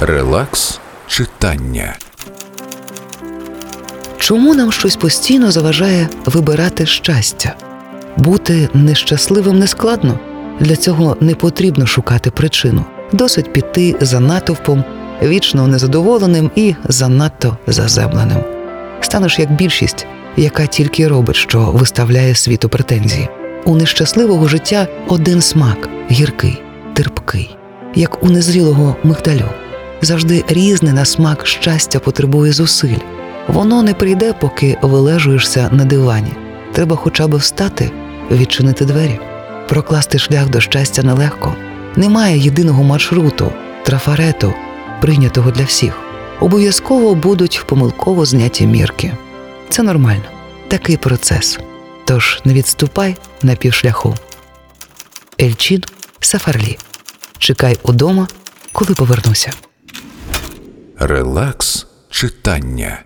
Релакс читання. Чому нам щось постійно заважає вибирати щастя? Бути нещасливим не складно. Для цього не потрібно шукати причину. Досить піти за натовпом, вічно незадоволеним і занадто заземленим. Станеш як більшість, яка тільки робить, що виставляє світу претензії. У нещасливого життя один смак гіркий, терпкий, як у незрілого мигдалю. Завжди різне на смак щастя потребує зусиль. Воно не прийде, поки вилежуєшся на дивані. Треба хоча б встати, відчинити двері. Прокласти шлях до щастя нелегко. Немає єдиного маршруту, трафарету, прийнятого для всіх. Обов'язково будуть помилково зняті мірки. Це нормально, такий процес. Тож не відступай на півшляху. Ельчин Сафарлі. Чекай удома, коли повернуся. Релакс читання.